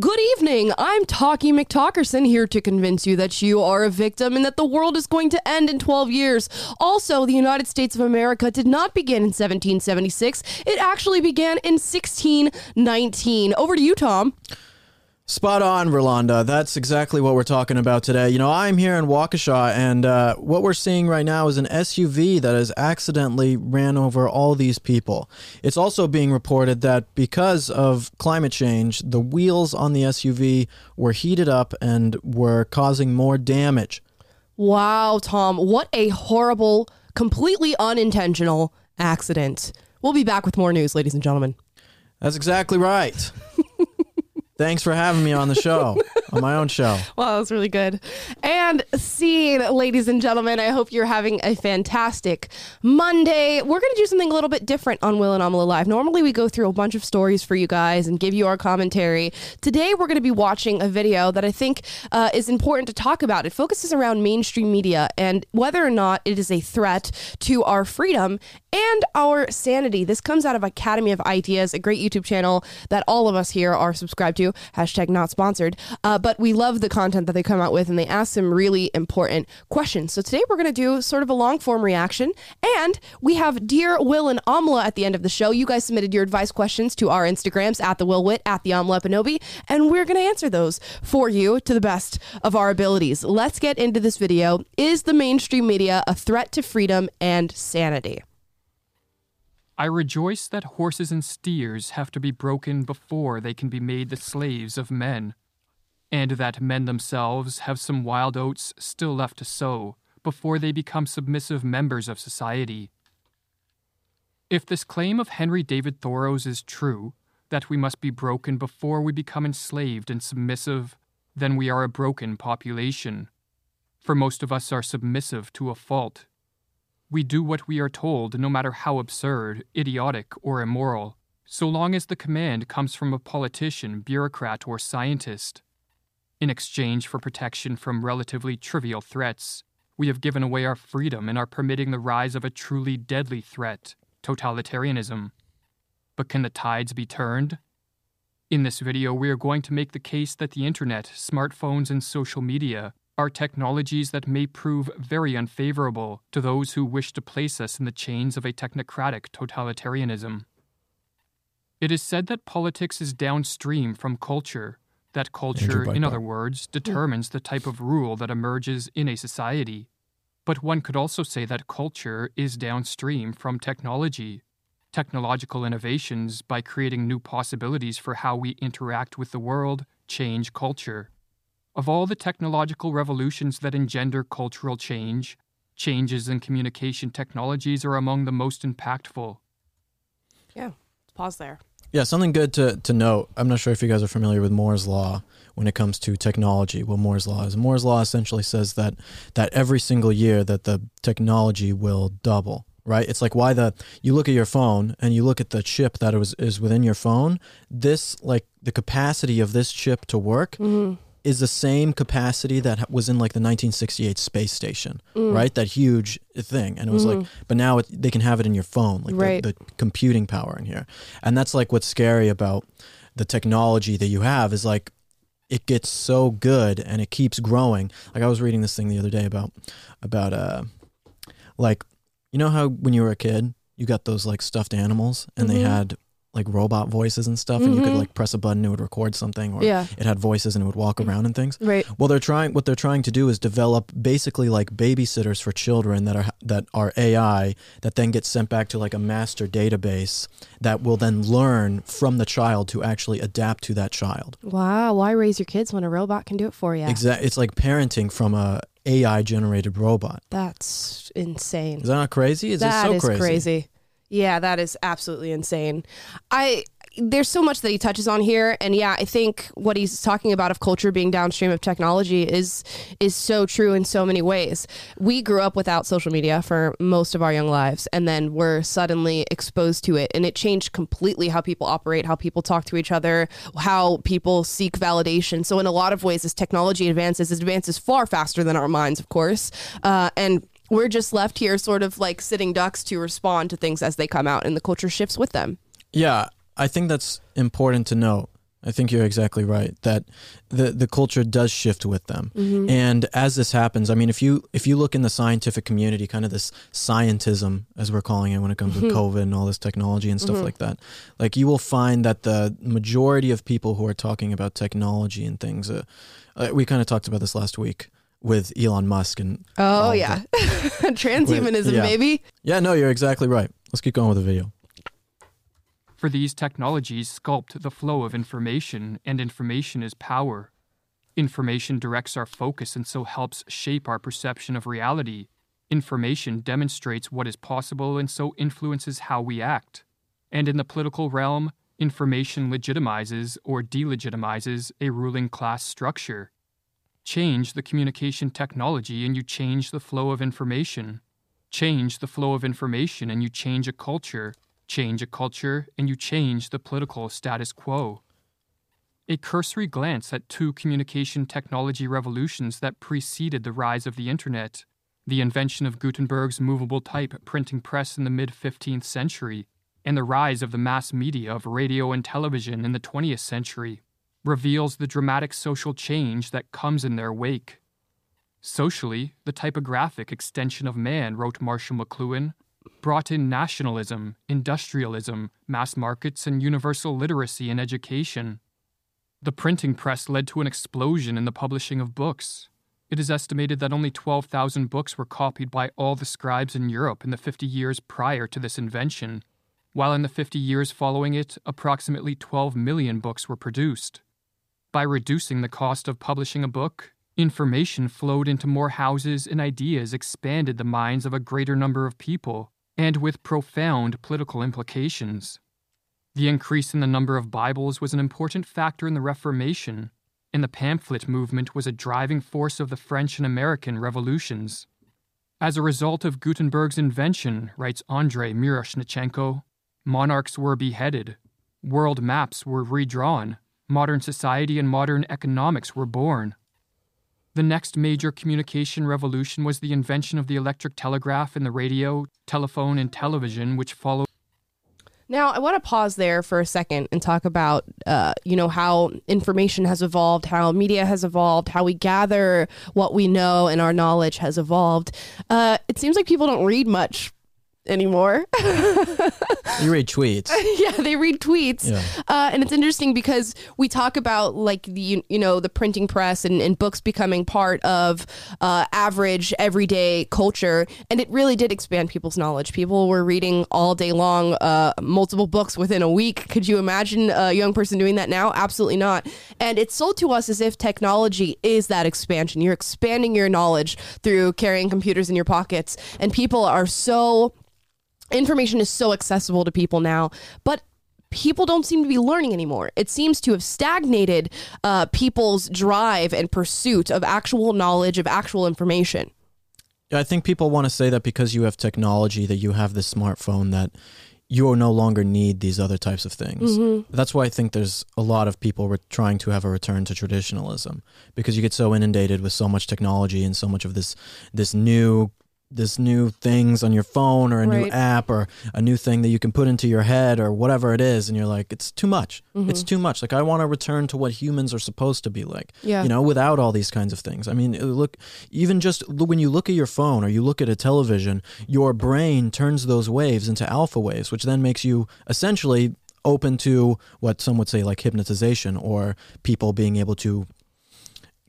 Good evening. I'm Talkie McTalkerson here to convince you that you are a victim and that the world is going to end in 12 years. Also, the United States of America did not begin in 1776. It actually began in 1619. Over to you, Tom. Spot on, Rolanda. That's exactly what we're talking about today. You know, I'm here in Waukesha, and uh, what we're seeing right now is an SUV that has accidentally ran over all these people. It's also being reported that because of climate change, the wheels on the SUV were heated up and were causing more damage. Wow, Tom. What a horrible, completely unintentional accident. We'll be back with more news, ladies and gentlemen. That's exactly right. Thanks for having me on the show, on my own show. Wow, that was really good. And scene, ladies and gentlemen, I hope you're having a fantastic Monday. We're going to do something a little bit different on Will and Amala Live. Normally, we go through a bunch of stories for you guys and give you our commentary. Today, we're going to be watching a video that I think uh, is important to talk about. It focuses around mainstream media and whether or not it is a threat to our freedom and our sanity. This comes out of Academy of Ideas, a great YouTube channel that all of us here are subscribed to. Hashtag not sponsored. Uh, but we love the content that they come out with and they ask some really important questions. So today we're going to do sort of a long form reaction. And we have Dear Will and Amala at the end of the show. You guys submitted your advice questions to our Instagrams at the Will Witt, at the Amala Ekpunobi, and we're going to answer those for you to the best of our abilities. Let's get into this video. Is the mainstream media a threat to freedom and sanity? I rejoice that horses and steers have to be broken before they can be made the slaves of men, and that men themselves have some wild oats still left to sow before they become submissive members of society. If this claim of Henry David Thoreau's is true, that we must be broken before we become enslaved and submissive, then we are a broken population. For most of us are submissive to a fault we do what we are told, no matter how absurd, idiotic, or immoral, so long as the command comes from a politician, bureaucrat, or scientist. In exchange for protection from relatively trivial threats, we have given away our freedom and are permitting the rise of a truly deadly threat totalitarianism. But can the tides be turned? In this video, we are going to make the case that the internet, smartphones, and social media are technologies that may prove very unfavorable to those who wish to place us in the chains of a technocratic totalitarianism. It is said that politics is downstream from culture, that culture, in other words, determines the type of rule that emerges in a society. But one could also say that culture is downstream from technology. Technological innovations, by creating new possibilities for how we interact with the world, change culture. Of all the technological revolutions that engender cultural change, changes in communication technologies are among the most impactful. Yeah, pause there. Yeah, something good to, to note. I'm not sure if you guys are familiar with Moore's law when it comes to technology. What Moore's law is. Moore's law essentially says that that every single year that the technology will double. Right? It's like why the you look at your phone and you look at the chip that is is within your phone. This like the capacity of this chip to work Mm-hmm. Is the same capacity that was in like the 1968 space station, right? That huge thing, and it was like, but now it, they can have it in your phone, like Right. the, the computing power in here, and that's like what's scary about the technology that you have is like it gets so good and it keeps growing. Like I was reading this thing the other day about about uh like you know how when you were a kid you got those like stuffed animals and they Mhm. had like robot voices and stuff and you could Mhm. like press a button and it would record something or Yeah. it had voices and it would walk around and things. Right. Well, they're trying. What they're trying to do is develop basically like babysitters for children that are that are AI that then get sent back to like a master database that will then learn from the child to actually adapt to that child. Wow. Why raise your kids when a robot can do it for you? Exactly. It's like parenting from a AI generated robot. That's insane. Is that not crazy? Is That it is so crazy? crazy. Yeah, that is absolutely insane. I there's so much that he touches on here and yeah i think what he's talking about of culture being downstream of technology is is so true in so many ways we grew up without social media for most of our young lives and then we're suddenly exposed to it and it changed completely how people operate how people talk to each other how people seek validation so in a lot of ways as technology advances it advances far faster than our minds of course uh, and we're just left here sort of like sitting ducks to respond to things as they come out and the culture shifts with them Yeah, I think that's important to note. I think you're exactly right that the the culture does shift with them. Mm-hmm. And as this happens, I mean, if you if you look in the scientific community, kind of this scientism as we're calling it when it comes to Mm-hmm. COVID and all this technology and stuff like that, like you will find that the majority of people who are talking about technology and things, uh, uh, we kind of talked about this last week with Elon Musk and Oh yeah, the- transhumanism, yeah. baby. yeah, no, you're exactly right. Let's keep going with the video. For these technologies sculpt the flow of information, and information is power. Information directs our focus and so helps shape our perception of reality. Information demonstrates what is possible and so influences how we act. And in the political realm, information legitimizes or delegitimizes a ruling class structure. Change the communication technology and you change the flow of information. Change the flow of information and you change a culture. Change a culture and you change the political status quo. A cursory glance at two communication technology revolutions that preceded the rise of the Internet the invention of Gutenberg's movable type printing press in the mid 15th century, and the rise of the mass media of radio and television in the 20th century reveals the dramatic social change that comes in their wake. Socially, the typographic extension of man, wrote Marshall McLuhan, brought in nationalism, industrialism, mass markets, and universal literacy in education. The printing press led to an explosion in the publishing of books. It is estimated that only 12,000 books were copied by all the scribes in Europe in the 50 years prior to this invention, while in the 50 years following it, approximately 12 million books were produced. By reducing the cost of publishing a book, information flowed into more houses and ideas expanded the minds of a greater number of people, and with profound political implications. The increase in the number of Bibles was an important factor in the Reformation, and the pamphlet movement was a driving force of the French and American revolutions. As a result of Gutenberg's invention, writes Andrei Miroshnichenko, monarchs were beheaded, world maps were redrawn, modern society and modern economics were born. The next major communication revolution was the invention of the electric telegraph and the radio, telephone, and television, which followed. Now, I want to pause there for a second and talk about, uh, you know, how information has evolved, how media has evolved, how we gather what we know, and our knowledge has evolved. Uh, it seems like people don't read much anymore. You read tweets. yeah, they read tweets, Yeah. uh, and it's interesting because we talk about like the you, you know the printing press and, and books becoming part of uh, average everyday culture, and it really did expand people's knowledge. People were reading all day long, uh, multiple books within a week. Could you imagine a young person doing that now? Absolutely not. And it's sold to us as if technology is that expansion. You're expanding your knowledge through carrying computers in your pockets, and people are so information is so accessible to people now, but people don't seem to be learning anymore. It seems to have stagnated uh, people's drive and pursuit of actual knowledge, of actual information. I think people want to say that because you have technology, that you have this smartphone, that you no longer need these other types of things. That's why I think there's a lot of people re- trying to have a return to traditionalism because you get so inundated with so much technology and so much of this this new this new things on your phone or a new app or a new thing that you can put into your head or whatever it is and you're like it's too much. It's too much. Like i want to return to what humans are supposed to be like. Yeah. you know without all these kinds of things. I mean uh, look even just when you look at your phone or you look at a television your brain turns those waves into alpha waves which then makes you essentially open to what some would say like hypnotization or people being able to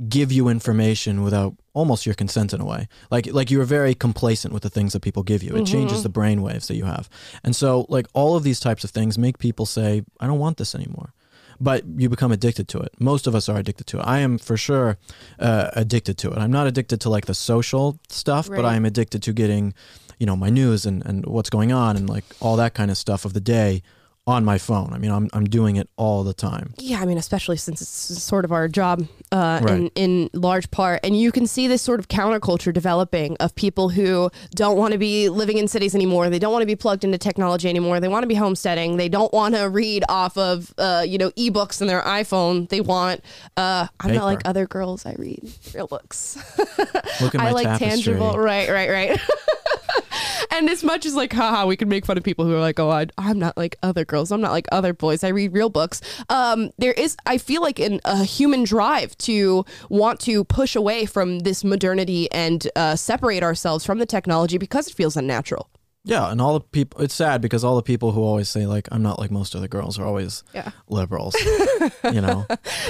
give you information without almost your consent in a way. Like like you're very complacent with the things that people give you. It changes the brain waves that you have. And so like all of these types of things make people say, I don't want this anymore. But you become addicted to it. Most of us are addicted to it. I am for sure uh, addicted to it. I'm not addicted to like the social stuff, but I am addicted to getting, you know, my news and, and what's going on and like all that kind of stuff of the day on my phone. I mean, I'm I'm doing it all the time. Yeah, I mean, especially since it's sort of our job uh, in, Right. in large part. And you can see this sort of counterculture developing of people who don't want to be living in cities anymore. They don't want to be plugged into technology anymore. They want to be homesteading. They don't want to read off of, uh, you know, ebooks in their iPhone. They want, uh, I'm not like other girls. I read real books. Look at my I like tapestry. tangible. Right, right, right. and as much as like, haha, we can make fun of people who are like, oh, I, I'm not like other girls. I'm not like other boys. I read real books. Um, there is, I feel like, in a human drive to want to push away from this modernity and uh, separate ourselves from the technology because it feels unnatural. Yeah, and all the people. It's sad because all the people who always say like I'm not like most other girls are always Yeah. liberals. you know,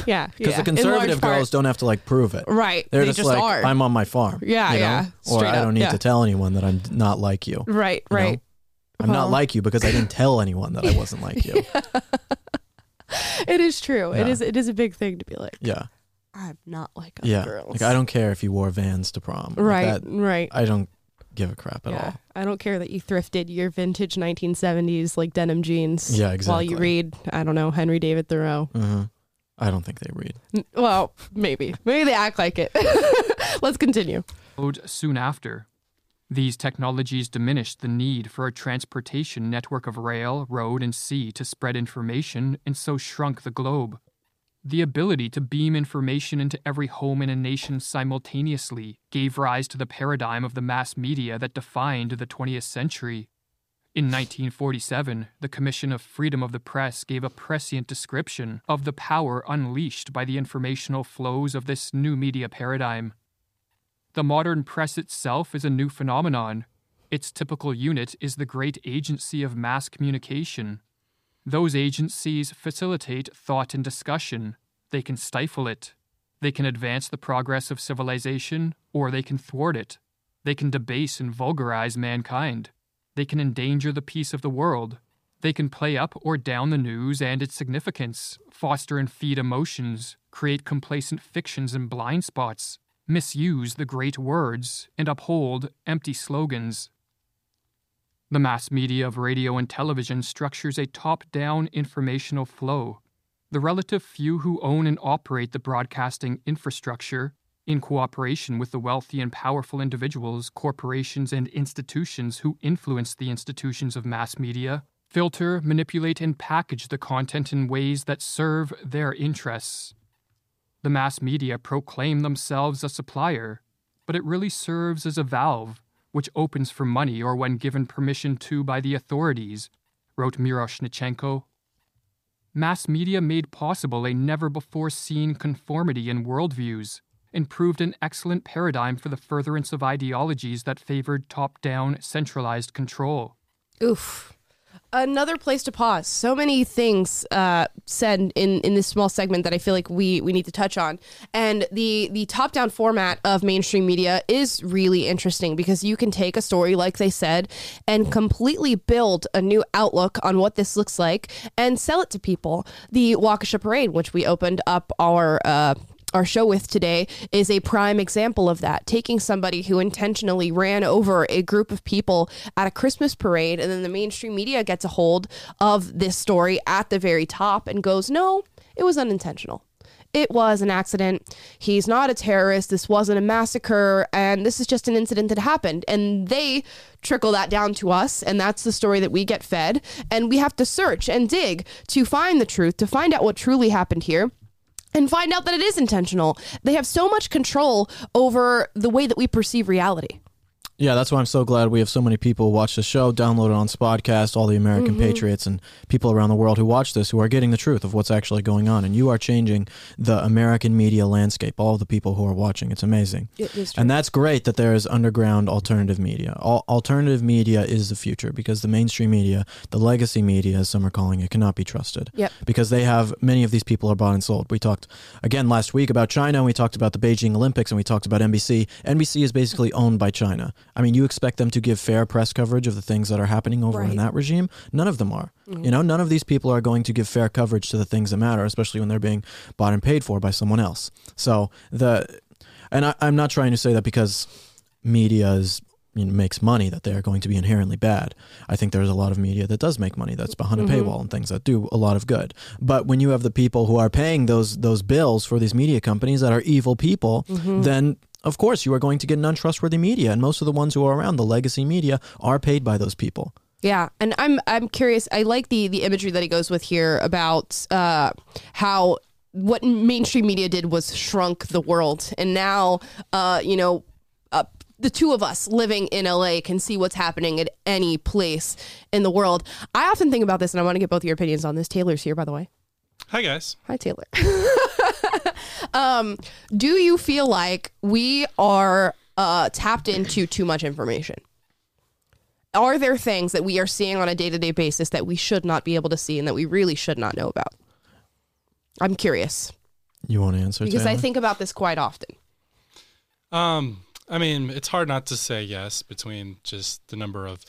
Yeah, because yeah. the conservative girls don't have to like prove it. Right, They're they just, just like are. I'm on my farm. Yeah, you know? yeah, Or straight I don't need yeah. to tell anyone that I'm not like you. Right, you know? right. I'm not like you because I didn't tell anyone that I wasn't like you. It is true. It Yeah. is. It is a big thing to be like, Yeah, I'm not like other yeah. girls. Like I don't care if you wore Vans to prom. Like, Right, that- right. I don't give a crap at yeah. all. I don't care that you thrifted your vintage 1970s like denim jeans. Yeah, exactly. While you read, I don't know, Henry David Thoreau. Uh-huh. I don't think they read. N- Well, maybe. Maybe they act like it. Let's continue. soon after. These technologies diminished the need for a transportation network of rail, road, and sea to spread information and so shrunk the globe. The ability to beam information into every home in a nation simultaneously gave rise to the paradigm of the mass media that defined the 20th century. In 1947, the Commission of Freedom of the Press gave a prescient description of the power unleashed by the informational flows of this new media paradigm. The modern press itself is a new phenomenon. Its typical unit is the great agency of mass communication. Those agencies facilitate thought and discussion. They can stifle it. They can advance the progress of civilization, or they can thwart it. They can debase and vulgarize mankind. They can endanger the peace of the world. They can play up or down the news and its significance, foster and feed emotions, create complacent fictions and blind spots, misuse the great words, and uphold empty slogans. The mass media of radio and television structures a top down informational flow. The relative few who own and operate the broadcasting infrastructure, in cooperation with the wealthy and powerful individuals, corporations, and institutions who influence the institutions of mass media, filter, manipulate, and package the content in ways that serve their interests. The mass media proclaim themselves a supplier, but it really serves as a valve which opens for money or when given permission to by the authorities, wrote Miroshnichenko. Mass media made possible a never before seen conformity in worldviews and proved an excellent paradigm for the furtherance of ideologies that favored top down, centralized control. Oof. Another place to pause. So many things uh, said in, in this small segment that I feel like we, we need to touch on. And the the top down format of mainstream media is really interesting because you can take a story, like they said, and completely build a new outlook on what this looks like and sell it to people. The Waukesha Parade, which we opened up our uh, our show with today is a prime example of that. Taking somebody who intentionally ran over a group of people at a Christmas parade, and then the mainstream media gets a hold of this story at the very top and goes, No, it was unintentional. It was an accident. He's not a terrorist. This wasn't a massacre. And this is just an incident that happened. And they trickle that down to us. And that's the story that we get fed. And we have to search and dig to find the truth, to find out what truly happened here and find out that it is intentional. They have so much control over the way that we perceive reality. Yeah, that's why I'm so glad we have so many people watch the show, download it on Spodcast, all the American Mm-hmm. patriots and people around the world who watch this who are getting the truth of what's actually going on. And you are changing the American media landscape, all of the people who are watching. It's amazing. It is true. And that's great that there is underground alternative media. Al- alternative media is the future because the mainstream media, the legacy media, as some are calling it, cannot be trusted. Yep. Because they have, many of these people are bought and sold. We talked again last week about China, and we talked about the Beijing Olympics, and we talked about NBC. NBC is basically owned by China. I mean, you expect them to give fair press coverage of the things that are happening over Right. in that regime? None of them are. Mm-hmm. You know, none of these people are going to give fair coverage to the things that matter, especially when they're being bought and paid for by someone else. So the, and I, I'm not trying to say that because media is you know, makes money that they are going to be inherently bad. I think there's a lot of media that does make money that's behind a mm-hmm. paywall and things that do a lot of good. But when you have the people who are paying those those bills for these media companies that are evil people, mm-hmm. then of course you are going to get an untrustworthy media. And most of the ones who are around the legacy media are paid by those people. Yeah, and I'm I'm curious. I like the the imagery that he goes with here about uh, how what mainstream media did was shrunk the world, and now uh, you know. Uh, the two of us living in LA can see what's happening at any place in the world. I often think about this, and I want to get both your opinions on this. Taylor's here, by the way. Hi guys. Hi, Taylor. um, do you feel like we are uh, tapped into too much information? Are there things that we are seeing on a day to day basis that we should not be able to see and that we really should not know about? I'm curious You want to answer? because I think about this quite often. Um, I mean, it's hard not to say yes between just the number of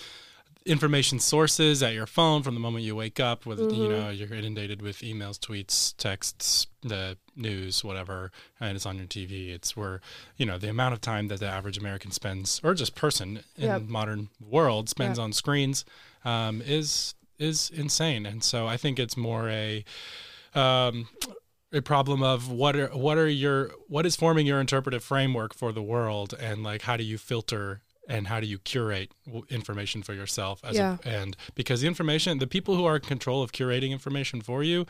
information sources at your phone from the moment you wake up with you know you're inundated with emails tweets texts the news whatever and it's on your tv it's where you know the amount of time that the average american spends or just person in Yep. modern world spends Yep. on screens um, is is insane and so i think it's more a um, a problem of what are what are your what is forming your interpretive framework for the world and like how do you filter and how do you curate information for yourself as Yeah. a, and because the information the people who are in control of curating information for you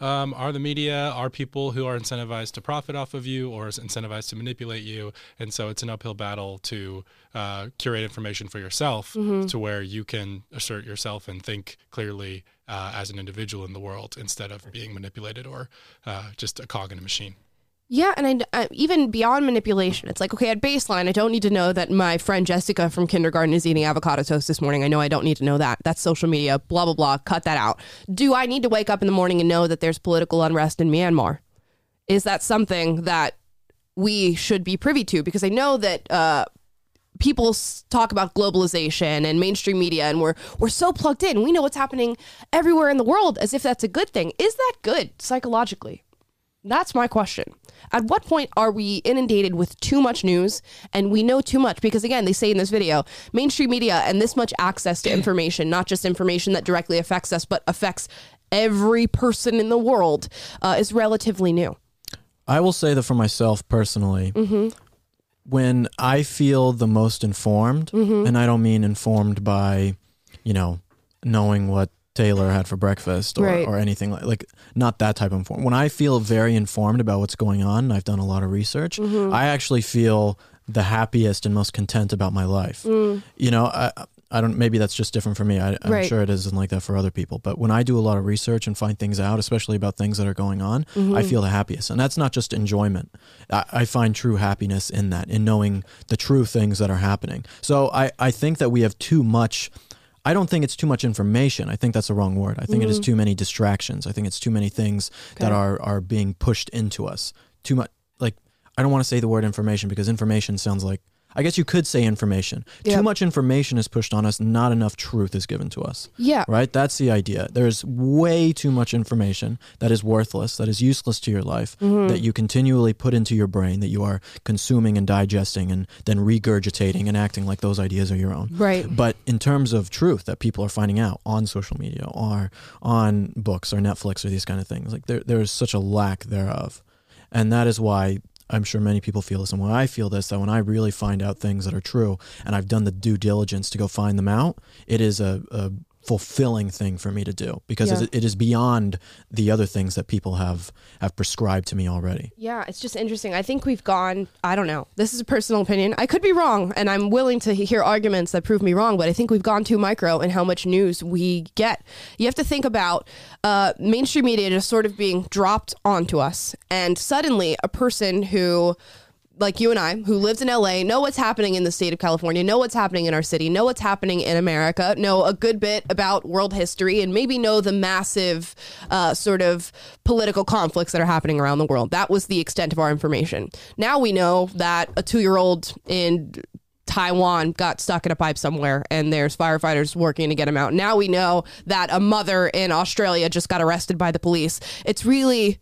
um, are the media are people who are incentivized to profit off of you or is incentivized to manipulate you. And so it's an uphill battle to uh, curate information for yourself to where you can assert yourself and think clearly uh, as an individual in the world instead of being manipulated or uh, just a cog in a machine Yeah, and I, I, even beyond manipulation, it's like okay, at baseline, I don't need to know that my friend Jessica from kindergarten is eating avocado toast this morning. I know I don't need to know that. That's social media. Blah blah blah. Cut that out. Do I need to wake up in the morning and know that there's political unrest in Myanmar? Is that something that we should be privy to? Because I know that uh, people talk about globalization and mainstream media, and we're we're so plugged in. We know what's happening everywhere in the world, as if that's a good thing. Is that good psychologically? That's my question. At what point are we inundated with too much news and we know too much? Because again, they say in this video, mainstream media and this much access to information, not just information that directly affects us, but affects every person in the world, uh, is relatively new. I will say that for myself personally, Mm-hmm. when I feel the most informed, Mm-hmm. and I don't mean informed by, you know, knowing what Taylor had for breakfast or, Right. or anything like like not that type of informed. When I feel very informed about what's going on, I've done a lot of research, Mm-hmm. I actually feel the happiest and most content about my life. You know, I I don't maybe that's just different for me. I, I'm Mm. Right. sure it isn't like that for other people. But when I do a lot of research and find things out, especially about things that are going on, Mm-hmm. I feel the happiest. And that's not just enjoyment. I, I find true happiness in that, in knowing the true things that are happening. So I, I think that we have too much. I don't think it's too much information. I think that's the wrong word. I think it is mm-hmm. too many distractions. I think it's too many things that are are being pushed into us. Too much like I don't want to say the word information because information sounds like I guess you could say information. Yep. Too much information is pushed on us, not enough truth is given to us. Yeah. Right? That's the idea. There's way too much information that is worthless, that is useless to your life, Mm-hmm. that you continually put into your brain, that you are consuming and digesting and then regurgitating and acting like those ideas are your own. Right. But in terms of truth that people are finding out on social media or on books or Netflix or these kind of things, like there there is such a lack thereof. And that is why I'm sure many people feel this and when I feel this that when I really find out things that are true and I've done the due diligence to go find them out, it is a, a fulfilling thing for me to do because Yeah. it, it is beyond the other things that people have have prescribed to me already. Yeah, it's just interesting. I think we've gone, I don't know. This is a personal opinion. I could be wrong, and I'm willing to hear arguments that prove me wrong, but I think we've gone too micro in how much news we get. You have to think about uh, mainstream media just sort of being dropped onto us, and suddenly a person who like you and I, who lived in LA, know what's happening in the state of California, know what's happening in our city, know what's happening in America, know a good bit about world history, and maybe know the massive uh, sort of political conflicts that are happening around the world. That was the extent of our information. Now we know that a two year old in Taiwan got stuck in a pipe somewhere and there's firefighters working to get him out. Now we know that a mother in Australia just got arrested by the police. It's really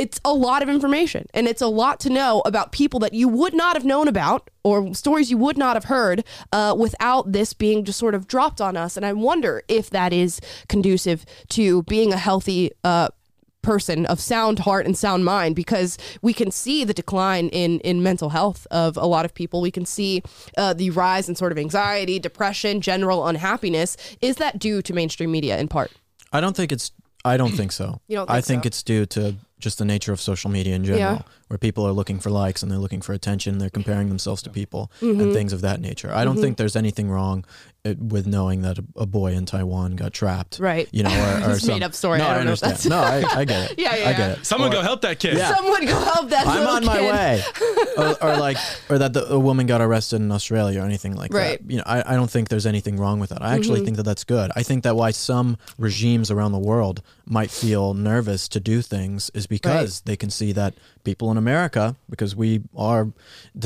it's a lot of information and it's a lot to know about people that you would not have known about or stories you would not have heard uh, without this being just sort of dropped on us and i wonder if that is conducive to being a healthy uh, person of sound heart and sound mind because we can see the decline in in mental health of a lot of people we can see uh, the rise in sort of anxiety depression general unhappiness is that due to mainstream media in part I don't think it's. I don't think so. You don't I think think so? it's due to just the nature of social media in general, Yeah. Where people are looking for likes and they're looking for attention, they're comparing themselves to people Mm-hmm. and things of that nature. I don't think there's anything wrong uh, with knowing that a, a boy in Taiwan got trapped, Right. You know, or, or some, made up story. No, I I, don't know if understand. No, I, I get it. Yeah, yeah, I get it. Someone Or- go help that kid. Yeah. Someone go help that I'm little on my kid. way, or, or like, or that the, a woman got arrested in Australia or anything like Right. Mm-hmm. that. You know, I, I don't think there's anything wrong with that. I actually think that that's good. I think that why some regimes around the world might feel nervous to do things is because they can see that people in America, because we are,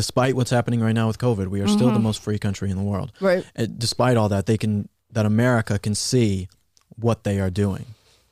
despite what's happening right now with COVID, we are still Mm-hmm. the most free country in the world. Right. Despite all that, they can that America can see what they are doing.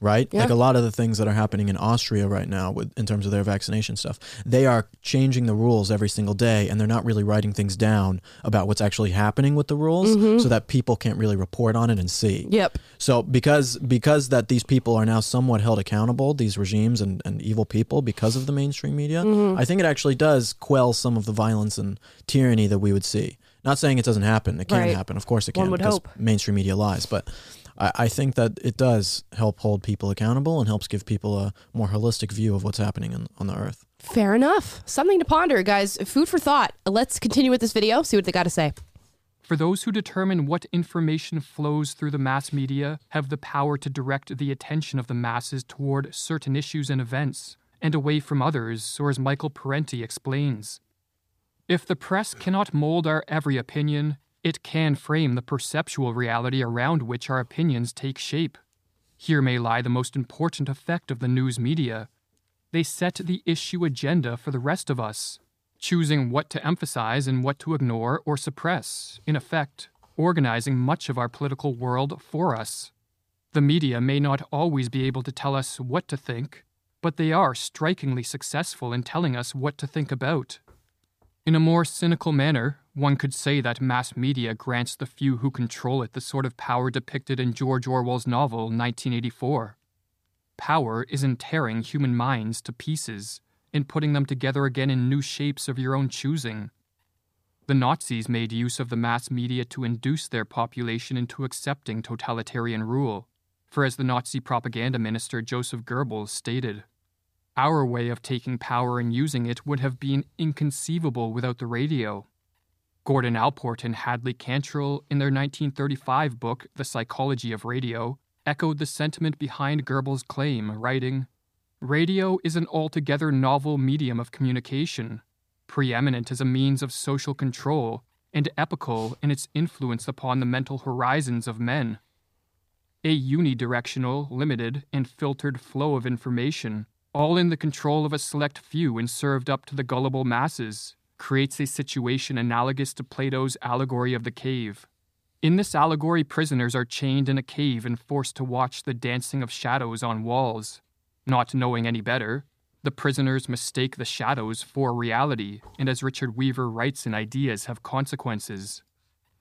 Right, Yeah. like a lot of the things that are happening in Austria right now, with in terms of their vaccination stuff, they are changing the rules every single day, and they're not really writing things down about what's actually happening with the rules, so that people can't really report on it and see. Yep. So because because that these people are now somewhat held accountable, these regimes and, and evil people, because of the mainstream media, Mm-hmm. I think it actually does quell some of the violence and tyranny that we would see. Not saying it doesn't happen; it can Right. happen. Of course, it can. One would because hope. mainstream media lies. But I, I think that it does help hold people accountable and helps give people a more holistic view of what's happening in, on the earth. Fair enough. Something to ponder, guys. Food for thought. Let's continue with this video, see what they got to say. For those who determine what information flows through the mass media have the power to direct the attention of the masses toward certain issues and events, and away from others, or as Michael Parenti explains. If the press cannot mold our every opinion, it can frame the perceptual reality around which our opinions take shape. Here may lie the most important effect of the news media. They set the issue agenda for the rest of us, choosing what to emphasize and what to ignore or suppress, in effect, organizing much of our political world for us. The media may not always be able to tell us what to think, but they are strikingly successful in telling us what to think about. In a more cynical manner, one could say that mass media grants the few who control it the sort of power depicted in George Orwell's novel 1984. Power is in tearing human minds to pieces and putting them together again in new shapes of your own choosing. The Nazis made use of the mass media to induce their population into accepting totalitarian rule, for as the Nazi propaganda minister Joseph Goebbels stated, our way of taking power and using it would have been inconceivable without the radio. Gordon Allport and Hadley Cantril, in their 1935 book, The Psychology of Radio, echoed the sentiment behind Goebbels' claim, writing, Radio is an altogether novel medium of communication, preeminent as a means of social control, and epochal in its influence upon the mental horizons of men. A unidirectional, limited, and filtered flow of information, all in the control of a select few and served up to the gullible masses, creates a situation analogous to Plato's allegory of the cave. In this allegory, prisoners are chained in a cave and forced to watch the dancing of shadows on walls. Not knowing any better, the prisoners mistake the shadows for reality, and as Richard Weaver writes in Ideas, have consequences.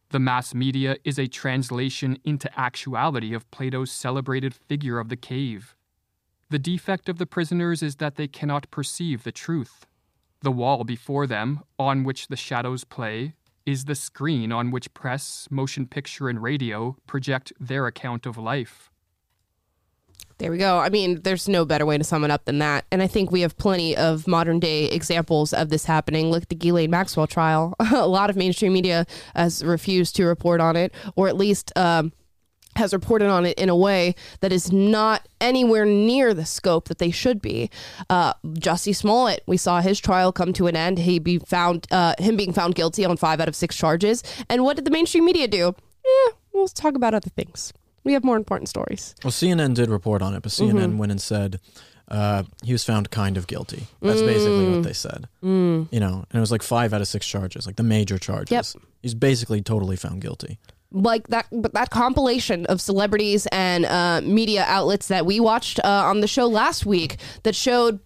The mass media is a translation into actuality of Plato's celebrated figure of the cave. The defect of the prisoners is that they cannot perceive the truth. The wall before them, on which the shadows play, is the screen on which press, motion picture, and radio project their account of life. There we go. I mean, there's no better way to sum it up than that. And I think we have plenty of modern day examples of this happening. Look at the Ghislaine Maxwell trial. a lot of mainstream media has refused to report on it, or at least um, has reported on it in a way that is not anywhere near the scope that they should be. Uh, Jussie Smollett, we saw his trial come to an end. He be found, uh, him being found guilty on five out of six charges. And what did the mainstream media do? Eh, we'll talk about other things. We have more important stories. Well, CNN did report on it, but CNN Mm-hmm. went and said uh, he was found kind of guilty. That's basically Mm. what they said. You know, and it was like five out of six charges, like the major charges. Yep. He's basically totally found guilty. Like that but that compilation of celebrities and uh, media outlets that we watched uh, on the show last week that showed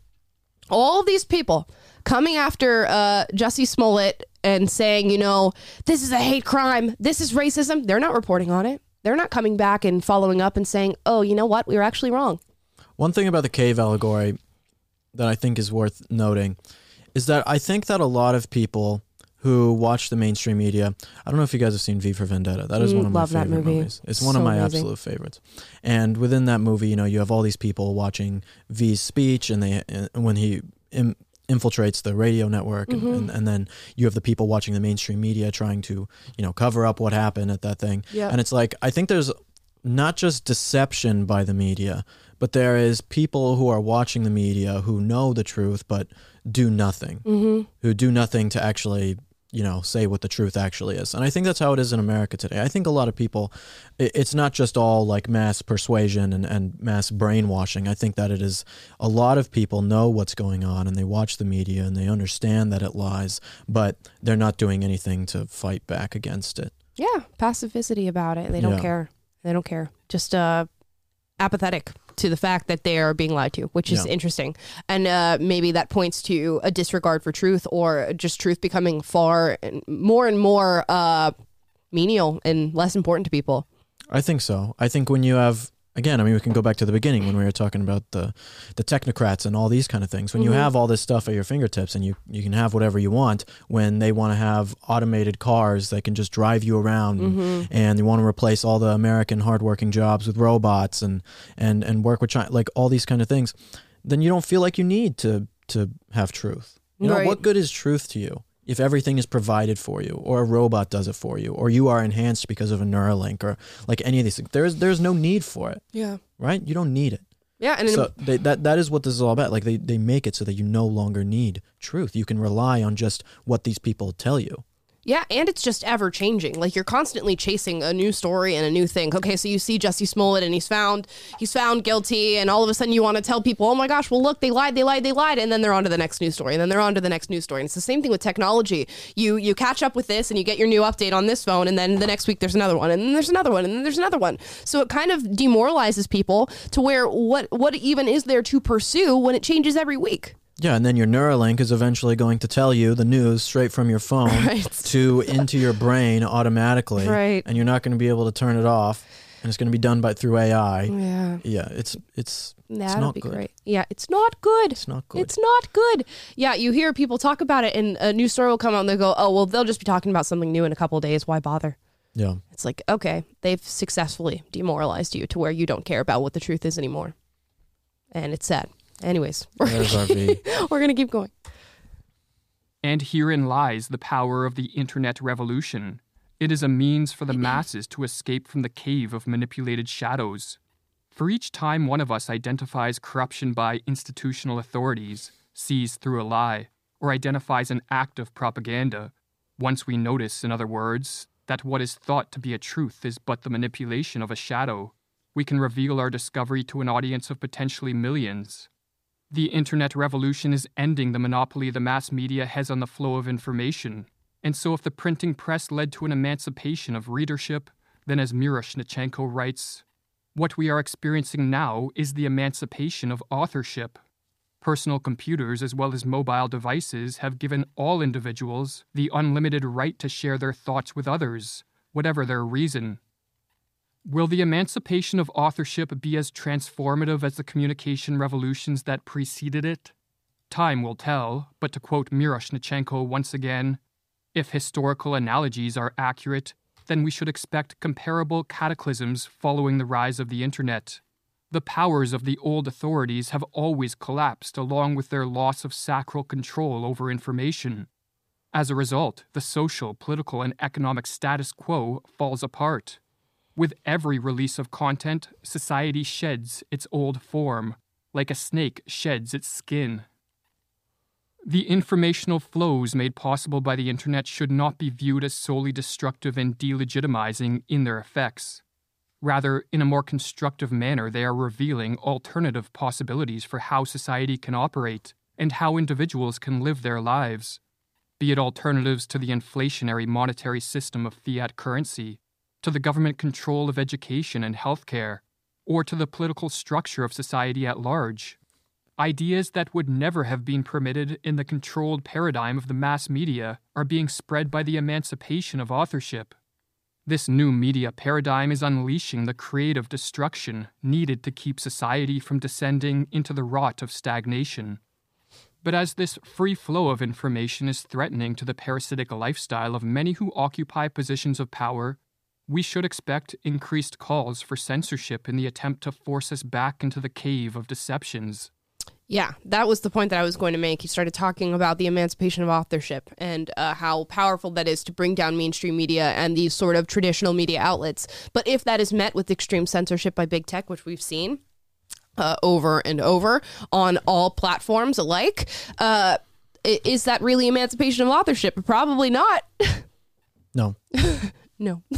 all these people coming after uh, Jussie Smollett and saying, you know, this is a hate crime, this is racism. They're not reporting on it. They're not coming back and following up and saying, oh, you know what, we were actually wrong. One thing about the cave allegory that I think is worth noting is that I think that a lot of people who watch the mainstream media. I don't know if you guys have seen V for Vendetta. That is Mm, one of my favorite movie. movies. It's one of my amazing. absolute favorites. And within that movie, you know, you have all these people watching V's speech, and they and when he Im- infiltrates the radio network, and, Mm-hmm. and, and then you have the people watching the mainstream media trying to you know cover up what happened at that thing. Yep. And it's like I think there's not just deception by the media, but there is people who are watching the media who know the truth but do nothing, Mm-hmm. who do nothing to actually, you know, say what the truth actually is. And I think that's how it is in America today. I think a lot of people it's not just all like mass persuasion and, and mass brainwashing. I think that it is a lot of people know what's going on and they watch the media and they understand that it lies, but they're not doing anything to fight back against it. Yeah, passivity about it. They don't Yeah. care. They don't care. Just uh, apathetic to the fact that they are being lied to, which is Yeah. interesting. And uh, maybe that points to a disregard for truth or just truth becoming far and more and more uh, menial and less important to people. I think so. I think when you have again, I mean, we can go back to the beginning when we were talking about the the technocrats and all these kind of things. When you Mhm. have all this stuff at your fingertips and you you can have whatever you want, when they want to have automated cars that can just drive you around Mm-hmm. and they want to replace all the American hardworking jobs with robots and and and work with China, like all these kind of things, then you don't feel like you need to to have truth. You know, Right. what good is truth to you? If everything is provided for you, or a robot does it for you, or you are enhanced because of a Neuralink, or like any of these things, there's there's no need for it, Yeah. right? You don't need it. Yeah. And So they, that that is what this is all about. Like they they make it so that you no longer need truth. You can rely on just what these people tell you. Yeah, and it's just ever changing. Like you're constantly chasing a new story and a new thing. Okay, so you see Jussie Smollett and he's found he's found guilty, and all of a sudden you want to tell people, oh my gosh, well look, they lied, they lied, they lied, and then they're on to the next news story, and then they're on to the next news story. And it's the same thing with technology. You you catch up with this and you get your new update on this phone, and then the next week there's another one, and then there's another one, and then there's another one. So it kind of demoralizes people to where what what even is there to pursue when it changes every week? Yeah, and then your Neuralink is eventually going to tell you the news straight from your phone Right. to into your brain automatically, Right. And you're not going to be able to turn it off, and it's going to be done by through AI. Yeah. Yeah, it's it's That'll not be good. great. Yeah, it's not good. It's not good. It's not good. Yeah, you hear people talk about it, and a new story will come out, and they go, "Oh, well, they'll just be talking about something new in a couple of days. Why bother?" yeah. It's like, okay, they've successfully demoralized you to where you don't care about what the truth is anymore, and it's sad. Anyways, we're, That is our V. we're gonna keep going. And herein lies the power of the internet revolution. It is a means for the masses to escape from the cave of manipulated shadows. For each time one of us identifies corruption by institutional authorities, sees through a lie, or identifies an act of propaganda, once we notice, in other words, that what is thought to be a truth is but the manipulation of a shadow, we can reveal our discovery to an audience of potentially millions. The internet revolution is ending the monopoly the mass media has on the flow of information. And so, if the printing press led to an emancipation of readership, then as Miroshnichenko writes, what we are experiencing now is the emancipation of authorship. Personal computers, as well as mobile devices, have given all individuals the unlimited right to share their thoughts with others, whatever their reason. Will the emancipation of authorship be as transformative as the communication revolutions that preceded it? Time will tell, but to quote Miroshnichenko once again, if historical analogies are accurate, then we should expect comparable cataclysms following the rise of the Internet. The powers of the old authorities have always collapsed along with their loss of sacral control over information. As a result, the social, political, and economic status quo falls apart. With every release of content, society sheds its old form, like a snake sheds its skin. The informational flows made possible by the internet should not be viewed as solely destructive and delegitimizing in their effects. Rather, in a more constructive manner, they are revealing alternative possibilities for how society can operate and how individuals can live their lives. Be it alternatives to the inflationary monetary system of fiat currency, to the government control of education and healthcare, or to the political structure of society at large. Ideas that would never have been permitted in the controlled paradigm of the mass media are being spread by the emancipation of authorship. This new media paradigm is unleashing the creative destruction needed to keep society from descending into the rot of stagnation. But as this free flow of information is threatening to the parasitic lifestyle of many who occupy positions of power, we should expect increased calls for censorship in the attempt to force us back into the cave of deceptions. Yeah, that was the point that I was going to make. He started talking about the emancipation of authorship and uh, how powerful that is to bring down mainstream media and these sort of traditional media outlets. But if that is met with extreme censorship by big tech, which we've seen uh, over and over on all platforms alike, uh, is that really emancipation of authorship? Probably not. No. no.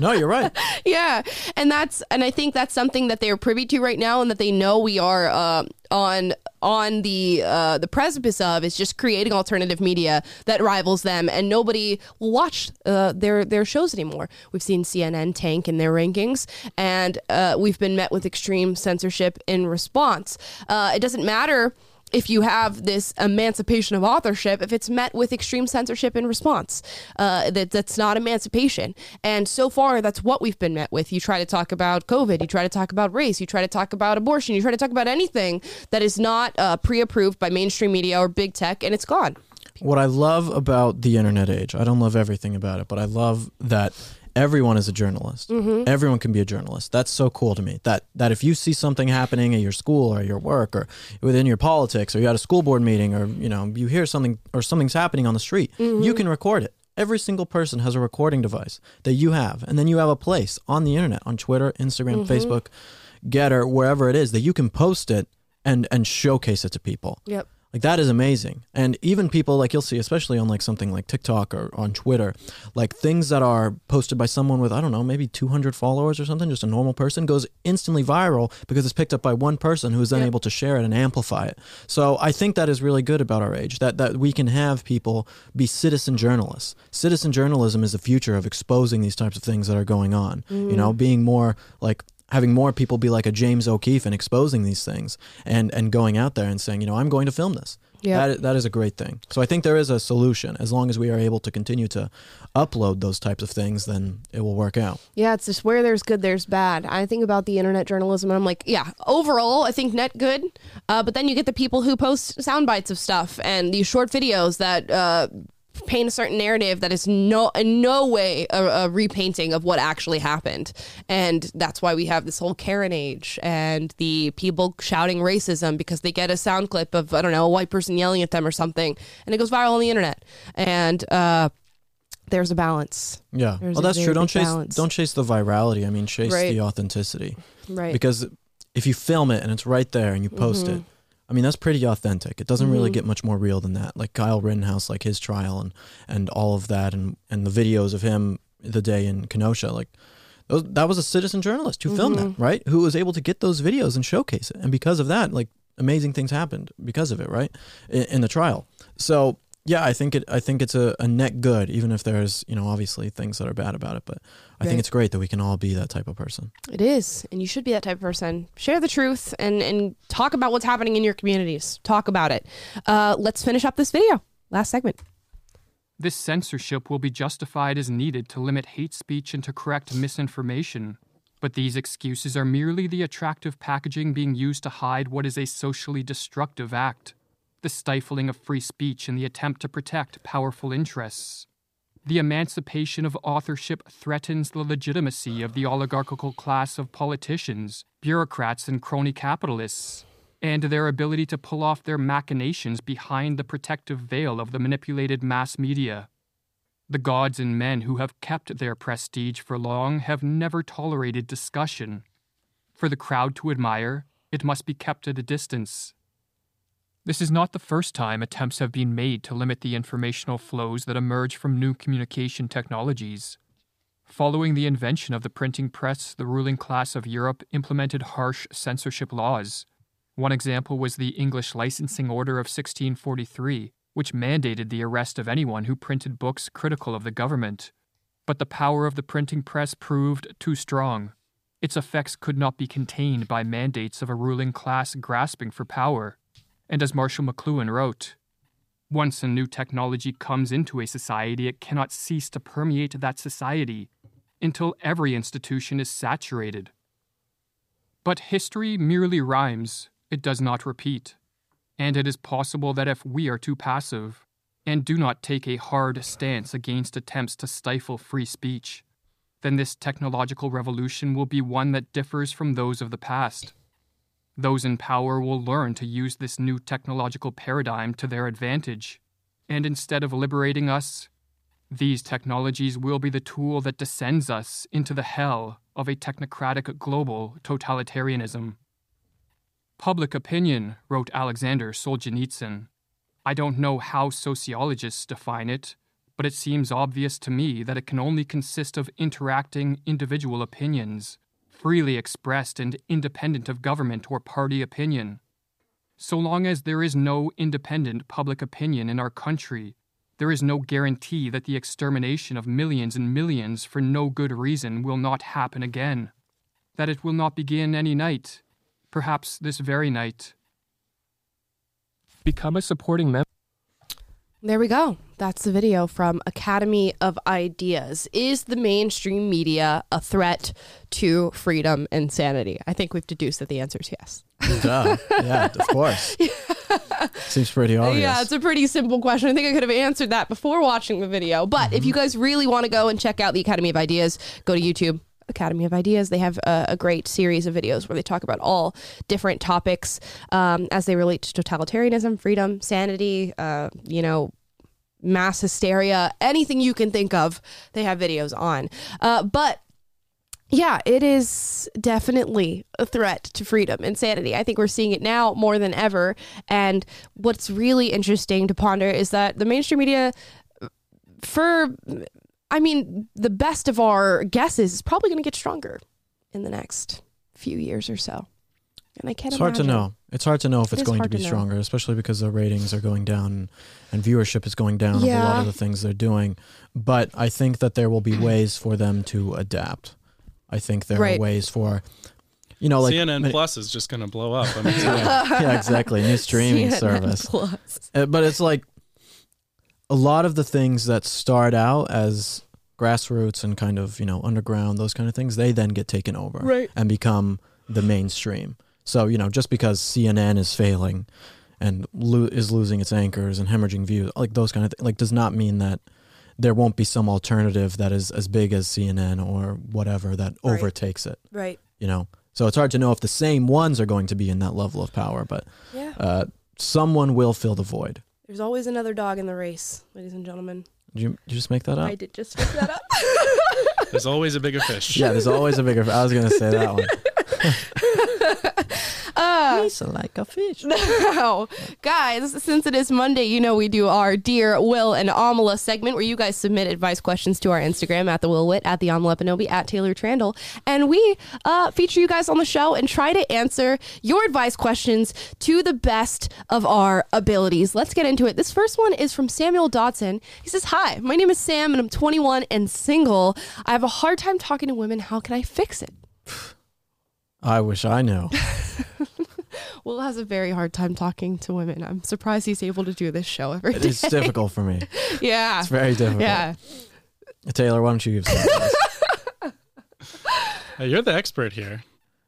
No, you're right. yeah and that's and i think that's something that they're privy to right now and that they know we are uh, on on the uh, the precipice of is just creating alternative media that rivals them and nobody will watch uh, their their shows anymore we've seen cnn tank in their rankings and uh, we've been met with extreme censorship in response uh, it doesn't matter if you have this emancipation of authorship, if it's met with extreme censorship in response, uh, that that's not emancipation. And so far, that's what we've been met with. You try to talk about COVID, you try to talk about race, you try to talk about abortion, you try to talk about anything that is not uh, pre-approved by mainstream media or big tech, and it's gone. What I love about the internet age, I don't love everything about it, but I love that everyone is a journalist. Mm-hmm. Everyone can be a journalist. That's so cool to me. That that if you see something happening at your school or your work or within your politics or you had a school board meeting or you know you hear something or something's happening on the street, you mm-hmm. can record it. Every single person has a recording device that you have, and then you have a place on the internet, on Twitter, Instagram, mm-hmm. Facebook, GETTR, wherever it is that you can post it and and showcase it to people. Yep. Like that is amazing. And even people like you'll see, especially on like something like TikTok or on Twitter, like things that are posted by someone with, I don't know, maybe 200 followers or something, just a normal person, goes instantly viral because it's picked up by one person who is then able to share it and amplify it. So I think that is really good about our age, that, that we can have people be citizen journalists. Citizen journalism is the future of exposing these types of things that are going on, you mm. know, being more like having more people be like a James O'Keefe and exposing these things and and going out there and saying, you know, I'm going to film this. Yeah. That, that is a great thing. So I think there is a solution. As long as we are able to continue to upload those types of things, then it will work out. Yeah, it's just where there's good, there's bad. I think about the internet journalism, and I'm like, yeah, overall, I think net good. Uh, but then you get the people who post sound bites of stuff and these short videos that uh, paint a certain narrative that is no in no way a, a repainting of what actually happened. And that's why we have this whole Karen age and the people shouting racism because they get a sound clip of I don't know a white person yelling at them or something, and it goes viral on the internet. And uh, there's a balance. Yeah. There's well, that's true. Don't chase balance. don't chase the virality. I mean, chase Right. the authenticity. Right. Because if you film it and it's right there and you post Mm-hmm. it, I mean, that's pretty authentic. It doesn't really get much more real than that. Like Kyle Rittenhouse, like his trial and and all of that, and and the videos of him the day in Kenosha, like. Those, that was a citizen journalist who filmed Mm-hmm. that, right? Who was able to get those videos and showcase it, and because of that, like amazing things happened because of it, right? In, in the trial. So yeah, I think it. I think it's a, a net good, even if there's you know obviously things that are bad about it. But I Right. think it's great that we can all be that type of person. It is, and you should be that type of person. Share the truth and and talk about what's happening in your communities. Talk about it. Uh, let's finish up this video. Last segment. This censorship will be justified as needed to limit hate speech and to correct misinformation. But these excuses are merely the attractive packaging being used to hide what is a socially destructive act the stifling of free speech in the attempt to protect powerful interests. The emancipation of authorship threatens the legitimacy of the oligarchical class of politicians, bureaucrats, and crony capitalists, and their ability to pull off their machinations behind the protective veil of the manipulated mass media. The gods and men who have kept their prestige for long have never tolerated discussion. For the crowd to admire, it must be kept at a distance. This is not the first time attempts have been made to limit the informational flows that emerge from new communication technologies. Following the invention of the printing press, the ruling class of Europe implemented harsh censorship laws. One example was the English Licensing Order of 1643, which mandated the arrest of anyone who printed books critical of the government. But the power of the printing press proved too strong. Its effects could not be contained by mandates of a ruling class grasping for power. And as Marshall McLuhan wrote, once a new technology comes into a society, it cannot cease to permeate that society until every institution is saturated. But history merely rhymes, it does not repeat. And it is possible that if we are too passive and do not take a hard stance against attempts to stifle free speech, then this technological revolution will be one that differs from those of the past. Those in power will learn to use this new technological paradigm to their advantage, and instead of liberating us, these technologies will be the tool that descends us into the hell of a technocratic global totalitarianism. Public opinion, wrote Alexander Solzhenitsyn. I don't know how sociologists define it, but it seems obvious to me that it can only consist of interacting individual opinions, freely expressed and independent of government or party opinion. So long as there is no independent public opinion in our country, there is no guarantee that the extermination of millions and millions for no good reason will not happen again. That it will not begin any night, perhaps this very night. Become a supporting member. There we go. That's the video from Academy of Ideas. Is the mainstream media a threat to freedom and sanity? I think we've deduced that the answer is yes. Duh. yeah, of course. Seems pretty obvious. Yeah, it's a pretty simple question. I think I could have answered that before watching the video. But if you guys really want to go and check out the Academy of Ideas, go to YouTube. Academy of Ideas. They have a, a great series of videos where they talk about all different topics um, as they relate to totalitarianism, freedom, sanity, uh, you know, mass hysteria, anything you can think of, they have videos on. Uh, but yeah, it is definitely a threat to freedom and sanity. I think we're seeing it now more than ever. And what's really interesting to ponder is that the mainstream media, for, I mean, the best of our guesses, is probably going to get stronger in the next few years or so. And I can't It's hard to know. It's hard to know if It it's is going to be to stronger, especially because the ratings are going down and viewership is going down of a lot of the things they're doing. But I think that there will be ways for them to adapt. I think there Right. are ways for, you know, like CNN many- Plus is just going to blow up. I mean, yeah, yeah, exactly, new streaming CNN service. Plus. Uh, But it's like a lot of the things that start out as grassroots and kind of you know underground, those kind of things, they then get taken over Right. and become the mainstream. So you know, just because CNN is failing and lo- is losing its anchors and hemorrhaging views, like those kind of things, like does not mean that there won't be some alternative that is as big as CNN or whatever that Right. overtakes it. Right. You know, so it's hard to know if the same ones are going to be in that level of power, but Yeah. uh, someone will fill the void. There's always another dog in the race, ladies and gentlemen. Did you, did you just make that up? I did just pick that up. there's always a bigger fish. Yeah, there's always a bigger. I was gonna say that one. Uh, like a fish. Now, guys, since it is Monday, you know we do our Dear Will and Amala segment where you guys submit advice questions to our Instagram at the Will Witt, at the Amala Ekpunobi, at Taylor Trandle. And we uh, feature you guys on the show and try to answer your advice questions to the best of our abilities. Let's get into it. This first one is from Samuel Dodson. He says, Hi, my name is Sam and I'm 21 and single. I have a hard time talking to women. How can I fix it? I wish I knew. Will has a very hard time talking to women. I'm surprised he's able to do this show every day. It's difficult for me. Yeah. It's very difficult. Yeah. Taylor, why don't you give some advice? Hey, you're the expert here.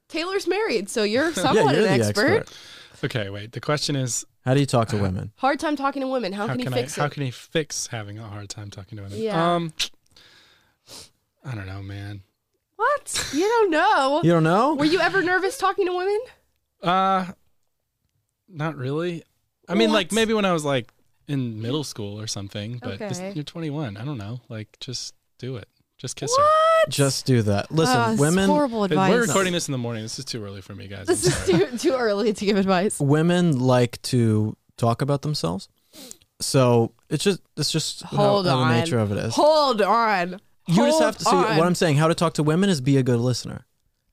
Taylor's married, so you're yeah, somewhat you're an the expert. expert. Okay, wait. The question is, How do you talk to women? Hard time talking to women. How, how can he can I fix how can he fix having a hard time talking to women? Yeah. Um, I don't know, man. What? You don't know. You don't know? Were you ever nervous talking to women? Uh, not really. I mean, like maybe when I was like in middle school or something. But this- Okay. you're 21. I don't know. Like, just do it. Just kiss her. What? Just do that. Listen, Ah, this is women horrible advice. We're recording this in the morning. This is too early for me, guys. I'm This is sorry. too, too early to give advice. women like to talk about themselves. So it's just it's just how- Hold how, on. the nature of it is. Hold on. You just have to see on. what I'm saying. How to talk to women is be a good listener.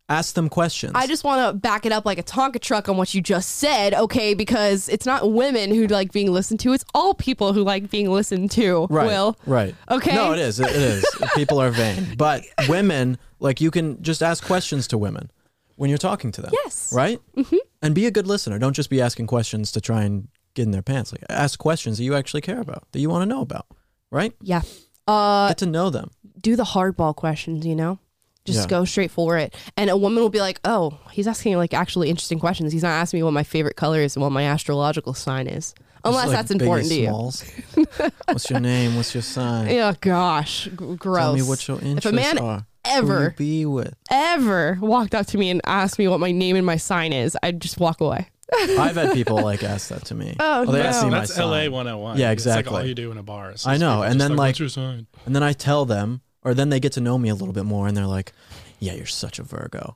Ask them questions. I just want to back it up like a Tonka truck on what you just said, okay? Because it's not women who like being listened to; it's all people who like being listened to. right, Will right. Okay. No, it is. It, it is. People are vain, but women like you can just ask questions to women when you're talking to them. Yes. Right. Mm-hmm. And be a good listener. Don't just be asking questions to try and get in their pants. Like ask questions that you actually care about, that you want to know about. Right. yeah. Uh, Get to know them. do the hardball questions. You know, Just Yeah. go straight for it. And a woman will be like, "Oh, he's asking like actually interesting questions. He's not asking me what my favorite color is and what my astrological sign is, unless like that's important to you." What's your name? What's your sign? Yeah, gosh, g- gross. Tell me what your interests if a man are. ever be with. ever walked up to me and asked me what my name and my sign is, I'd just walk away. I've had people like ask that to me. Oh, they no. ask me my That's LA 101. Yeah, It's like exactly. all you do in a bar. It's I know, and then, like, like- your sign? And then I tell them, or then they get to know me a little bit more, and they're like, "Yeah, you're such a Virgo."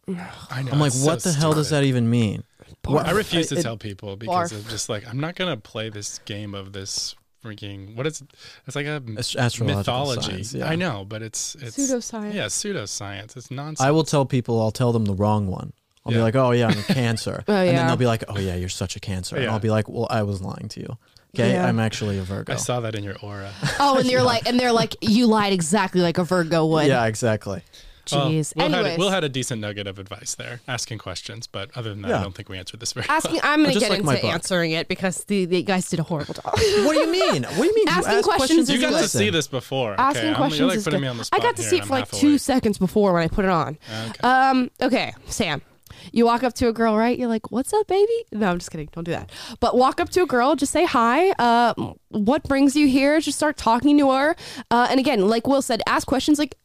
I know. I'm like, it's so "What the hell does that even mean?" Barf. I refuse to It- tell people because barf. I'm just like I'm not gonna play this game of this freaking what is? It's like a Ast- astrological mythology. science, yeah. I know, but it's it's Pseudoscience. Yeah, pseudoscience. It's nonsense. I will tell people, I'll tell them the wrong one. I'll be like, "Oh yeah, I'm a Cancer," Oh, and then they'll be like, "Oh yeah, you're such a Cancer," and I'll be like, "Well, I was lying to you." Okay, Yeah. I'm actually a Virgo. I saw that in your aura. Oh, and they're like, and they're like, you lied exactly like a Virgo would. Yeah, exactly. Well, Jeez. Will, had, Will, had a decent nugget of advice there, asking questions. But other than that, Yeah. I don't think we answered this very asking. I'm going to get like into answering it because the, the guys did a horrible job. What do you mean? What do you mean? Asking you ask questions well. is You got to see this before. Okay? Asking I'm- questions You're like is putting good. me on the I got to here, see it for like two awake. seconds before when I put it on. Okay. Um. Okay, Sam. You walk up to a girl, right? You're like, "What's up, baby?" No, I'm just kidding. Don't do that. But walk up to a girl, just say hi. Uh, what brings you here? Just start talking to her. Uh, and again, like Will said, ask questions. Like,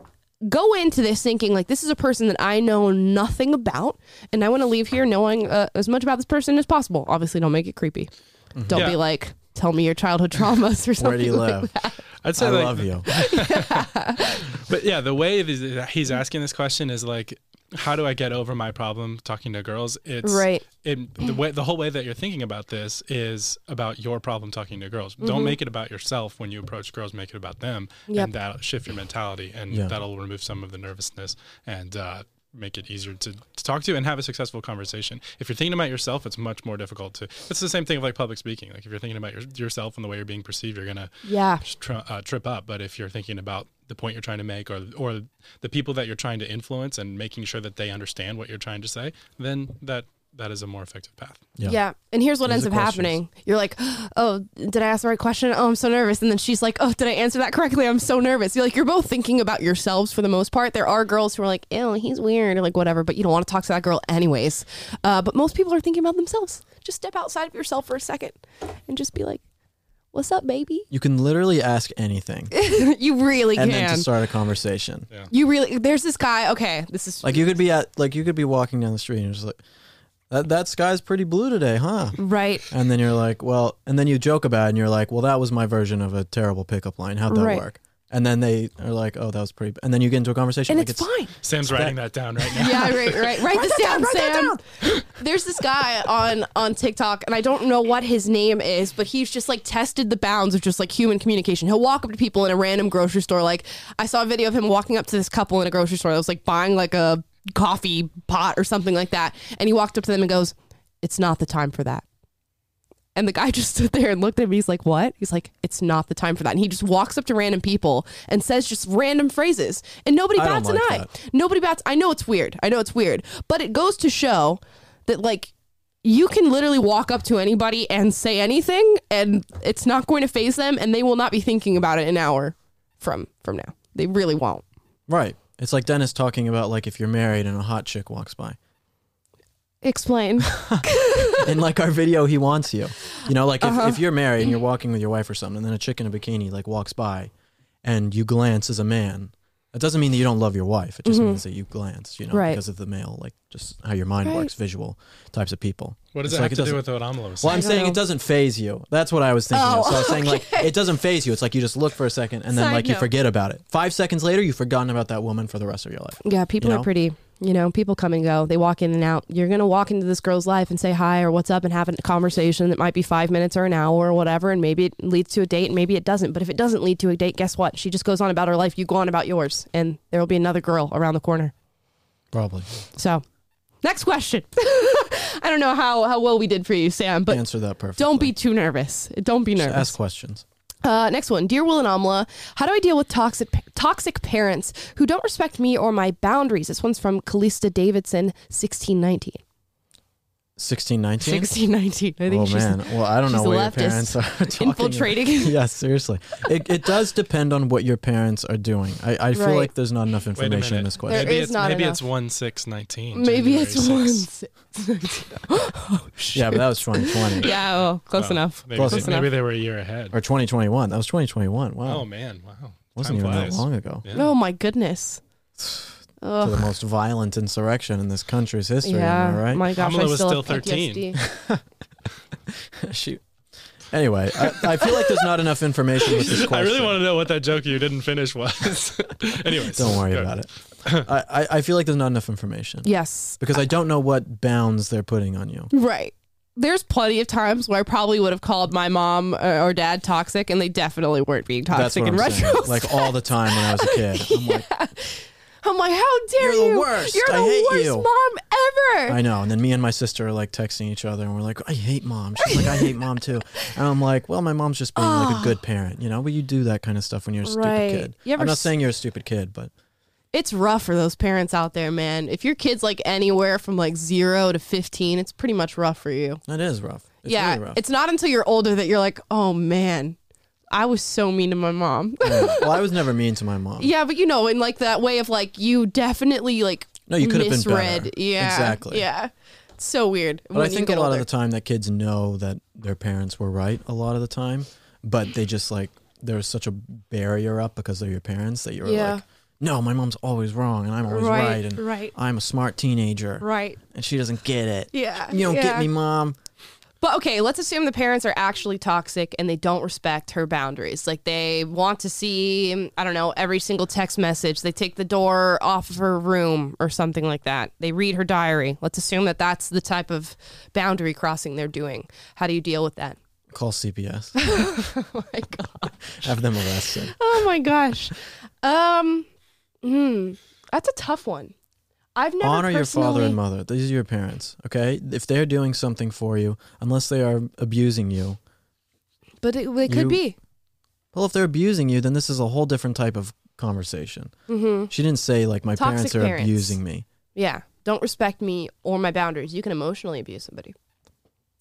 go into this thinking like this is a person that I know nothing about, and I want to leave here knowing uh, as much about this person as possible. Obviously, don't make it creepy. Don't Yeah. be like, tell me your childhood traumas or something. Where do you like live? that. I'd say I like, love you. But yeah, the way that he's asking this question is like, how do I get over my problem talking to girls? It's Right. It, the way the whole way that you're thinking about this is about your problem talking to girls. Mm-hmm. Don't make it about yourself when you approach girls. Make it about them, Yep. and that'll shift your mentality, and Yeah. that'll remove some of the nervousness and uh, make it easier to, to talk to and have a successful conversation. If you're thinking about yourself, it's much more difficult to. It's the same thing of like public speaking. Like if you're thinking about your, yourself and the way you're being perceived, you're gonna Yeah. tri- uh, trip up. But if you're thinking about the point you're trying to make, or or the people that you're trying to influence, and making sure that they understand what you're trying to say, then that that is a more effective path. Yeah. Yeah. And here's what Those ends up questions. happening. You're like, oh, did I ask the right question? Oh, I'm so nervous. And then she's like, oh, did I answer that correctly? I'm so nervous. You're like, you're both thinking about yourselves for the most part. There are girls who are like, ew, he's weird or like whatever, but you don't want to talk to that girl anyways. Uh, but most people are thinking about themselves. Just step outside of yourself for a second and just be like, what's up, baby? You can literally ask anything you really and then can. to start a conversation. You really, there's this guy. Okay. This is Like you could be at like you could be walking down the street and you're just like that that sky's pretty blue today, huh? right. And then you're like, well, and then you joke about it and you're like, well, that was my version of a terrible pickup line. How'd that Right. work? And then they are like, oh, that was pretty. And then you get into a conversation. And like it's fine. Sam's writing that down right now. Yeah, right, right. Write this down, Sam. There's this guy on on TikTok, and I don't know what his name is, but he's just like tested the bounds of just like human communication. He'll walk up to people in a random grocery store. Like I saw a video of him walking up to this couple in a grocery store that was like buying like a coffee pot or something like that, and he walked up to them and goes, "It's not the time for that." And the guy just stood there and looked at me. He's like, "What?" He's like, "It's not the time for that." And he just walks up to random people and says just random phrases, and nobody I bats an like eye. that. Nobody bats. I know it's weird. I know it's weird, but it goes to show that like you can literally walk up to anybody and say anything, and it's not going to phase them, and they will not be thinking about it an hour from from now. They really won't. Right. It's like Dennis talking about like if you're married and a hot chick walks by. Explain. In like our video, he wants you. You know, like if, Uh-huh. if you're married and you're walking with your wife or something, and then a chick in a bikini like walks by, and you glance as a man. That doesn't mean that you don't love your wife. It just means that you glance, you know, Mm-hmm. Right. because of the male, like just how your mind Right. works, visual types of people. What does It's it like have to do doesn't- with what Amala was Well. I'm saying know. it doesn't phase you. That's what I was thinking. Oh, of. So I was saying like it doesn't phase you. It's like you just look for a second and then Side like you forget about it. Five seconds later, you've forgotten about that woman for the rest of your life. yeah, people You are pretty. You know, people come and go. They walk in and out. You're gonna walk into this girl's life and say hi or what's up and have a conversation that might be five minutes or an hour or whatever, and maybe it leads to a date and maybe it doesn't. But if it doesn't lead to a date, guess what? She just goes on about her life. You go on about yours, and there will be another girl around the corner. Probably So, next question. I don't know how how well we did for you, Sam, but answer that perfectly. don't be too nervous. Don't be Just nervous. ask questions. Uh, next one, dear Will and Amala, how do I deal with toxic toxic parents who don't respect me or my boundaries? This one's from Callista Davidson, sixteen nineteen. 16, 19? 16, 19. I think Oh she's man. Well, I don't know she's what your parents are talking infiltrating. yeah, seriously. It, it does depend on what your parents are doing. I, I feel Right. like there's not enough information in this question. There maybe is it's not maybe enough. it's one six nineteen. Maybe January it's one. 6th. oh, shit. yeah, but that was 2020 Yeah, oh, close Well, enough. Maybe, Close they, enough. they were a year ahead. or 2021. That was 2021. Wow, Oh man, wow. wasn't Time even flies. that long ago. Yeah. Oh my goodness. To the most violent insurrection in this country's history. yeah. Am I right? My gosh, Kamala I was still, still have 13. PTSD. Shoot. Anyway, I, I feel like there's not enough information with this question. I really want to know what that joke you didn't finish was. Anyways, Don't worry go. about it. I, I, I feel like there's not enough information yes. because I don't know what bounds they're putting on you. Right. There's plenty of times where I probably would have called my mom uh, or dad toxic, and they definitely weren't being toxic in I'm retrospect. Like all the time when I was a kid. I'm like, I'm like, how dare You're the you? worst. You're I the hate worst you." mom ever. I know. And then me and my sister are like texting each other and we're like, I hate mom. She's like, I hate mom too. And I'm like, well, my mom's just being like a good parent, you know, but you do that kind of stuff when you're a stupid Right. kid. You ever I'm not s- saying you're a stupid kid, but it's rough for those parents out there, man. If your kid's like anywhere from like zero to 15, it's pretty much rough for you. that is rough. It's yeah. really rough. It's not until you're older that you're like, oh man, I was so mean to my mom. Oh, yeah. Well, I was never mean to my mom. yeah, but you know, in like that way of like, you definitely like No, you could have been better. Yeah. Exactly. Yeah. It's so weird. But I think a lot of the time that kids know that their parents were right a lot of the time, but they just like there's such a barrier up because they're your parents that you're Yeah. like, no, my mom's always wrong and I'm always right, Right, and right. I'm a smart teenager Right. and she doesn't get it. Yeah. You don't yeah. get me, mom. But okay, let's assume the parents are actually toxic and they don't respect her boundaries. Like they want to see, I don't know, every single text message. They take the door off of her room or something like that. They read her diary. Let's assume that that's the type of boundary crossing they're doing. How do you deal with that? Call CPS. Oh my god. Have them arrested. Oh my gosh. Um hmm, that's a tough one. I've never Honor your father and mother. These are your parents, okay? If they're doing something for you, unless they are abusing you, But it, it You- could be. well, if they're abusing you, then this is a whole different type of conversation. hmm She didn't say like my Toxic parents are parents. abusing me. Yeah. Don't respect me or my boundaries. You can emotionally abuse somebody.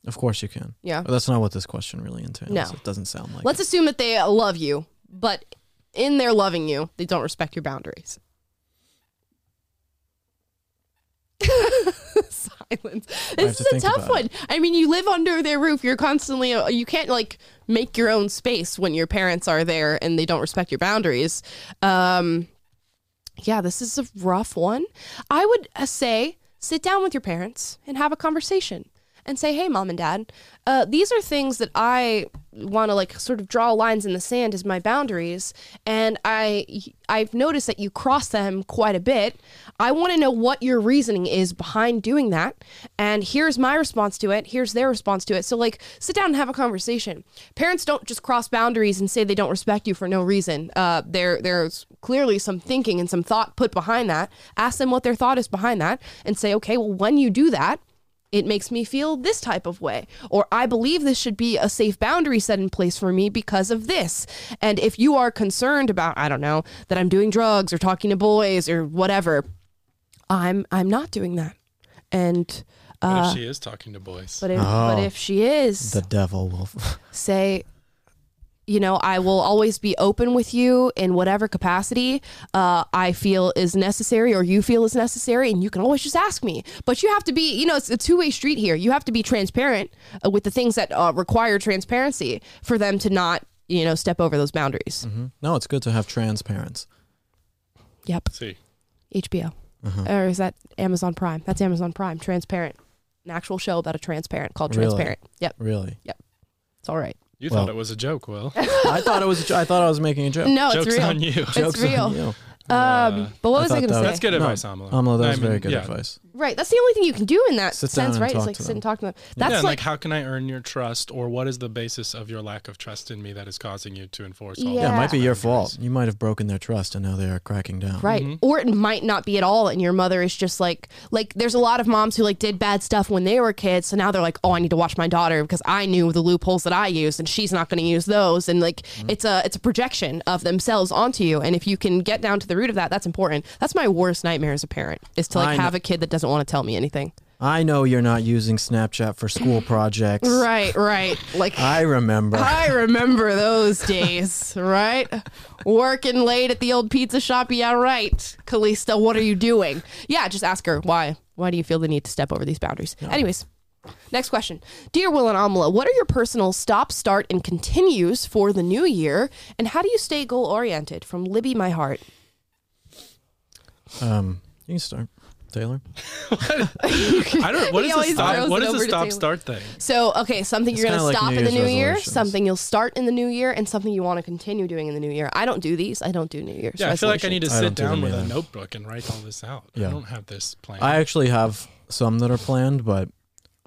Of course you can. Yeah. But that's not what this question really entails. No. It doesn't sound like Let's it. assume that they love you, but in their loving you, they don't respect your boundaries. Silence. This is a tough one. I mean, you live under their roof. You're constantly, uh, you can't like make your own space when your parents are there and they don't respect your boundaries. Um, yeah, this is a rough one. I would uh, say sit down with your parents and have a conversation and say, hey, mom and dad, uh, these are things that I want to like sort of draw lines in the sand as my boundaries. And I, I've noticed that you cross them quite a bit. I want to know what your reasoning is behind doing that. And here's my response to it. Here's their response to it. So, like, sit down and have a conversation. Parents don't just cross boundaries and say they don't respect you for no reason. Uh, there, there's clearly some thinking and some thought put behind that. Ask them what their thought is behind that and say, okay, well, when you do that, it makes me feel this type of way. Or I believe this should be a safe boundary set in place for me because of this. And if you are concerned about, I don't know, that I'm doing drugs or talking to boys or whatever, I'm I'm not doing that. And What uh, if she is talking to boys? but if but Oh. if she is, the devil will say you know i will always be open with you in whatever capacity uh, i feel is necessary or you feel is necessary and you can always just ask me but you have to be you know it's a two-way street here you have to be transparent uh, with the things that uh, require transparency for them to not you know step over those boundaries Mhm. No, it's good to have trans parents. yep See, hbo Uh-huh. or is that amazon prime that's amazon prime transparent an actual show about a transparent called Really? transparent yep Really? Yep. It's all right you Well- thought it was a joke, Will. I thought it was. A, jo- I thought I was making a joke. no Joke's it's real on you. Jokes real. on you. um Uh, but what I was i thought gonna say That's good No, advice, Amala. Amala, that I was very good yeah. advice. Right. That's the only thing you can do in that Sit sense, right? It's like to sit them. and talk to them. Yeah, That's and like, like, how can I earn your trust, or what is the basis of your lack of trust in me that is causing you to enforce all Yeah. Yeah, it might be your fault. You might have broken their trust, and now they are cracking down. right. Mhm. Or it might not be at all, and your mother is just like like. There's a lot of moms who like did bad stuff when they were kids, so now they're like, oh, I need to watch my daughter because I knew the loopholes that I used, and she's not going to use those. And like, Mm-hmm. it's a it's a projection of themselves onto you. And if you can get down to the root of that, that's important. That's my worst nightmare as a parent is to I like know- have a kid that doesn't want to tell me anything. I know you're not using Snapchat for school projects. Right, right. Like I remember. I remember those days, right? Working late at the old pizza shop. Yeah, right. Callista, what are you doing? Yeah, just ask her why. Why do you feel the need to step over these boundaries? Anyways, next question. Dear Will and Amala, what are your personal stop, start, and continues for the new year? And how do you stay goal oriented? From Libby My Heart. um, you can start, Taylor. I don't. What He is always stop? throws What it is over a to stop Taylor. start thing? So, okay, something It's you're going to kinda like stop New in the Year's new year, resolutions. something you'll start in the new year, and something you want to continue doing in the new year. I don't do these. I don't do New Year's. Yeah, I feel like I need to I sit don't do down them with a either. notebook and write all this out. Yeah. I don't have this plan. I actually have some that are planned, but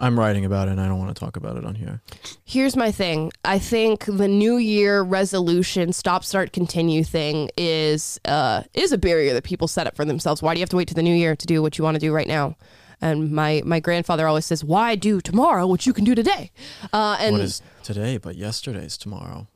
I'm writing about it and I don't want to talk about it on here. Here's my thing. I think the New Year resolution, stop, start, continue thing is uh, is a barrier that people set up for themselves. Why do you have to wait to the New Year to do what you want to do right now? And my my grandfather always says, "Why do tomorrow what you can do today?" Uh, and what is today, but yesterday's tomorrow.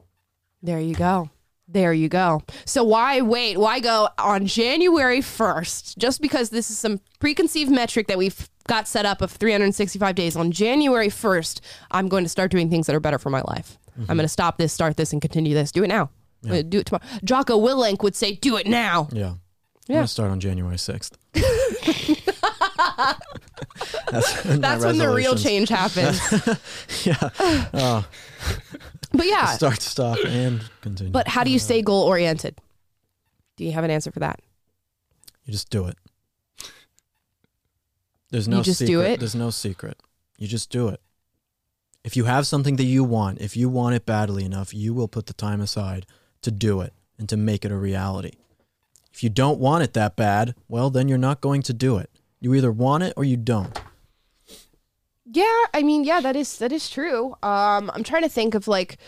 There you go. There you go. So why wait? Why go on January 1st? Just because this is some preconceived metric that we've got set up of 365 days. On January 1st, I'm going to start doing things that are better for my life. I'm going to stop this, start this, and continue this. Do it now. Uh, Do it tomorrow. Jocko Willink would say, do it now. Yeah. I'm Yeah. gonna start on January sixth. That's, That's when the real change happens. Yeah. Oh, but yeah, start, stop, and continue. but how do you stay goal oriented? Do you have an answer for that? you just do it. There's no You just do secret. it? There's no secret. You just do it. If you have something that you want, if you want it badly enough, you will put the time aside to do it and to make it a reality. If you don't want it that bad, well, then you're not going to do it. You either want it or you don't. Yeah, I mean, yeah, that is that is true. Um, I'm trying to think of like,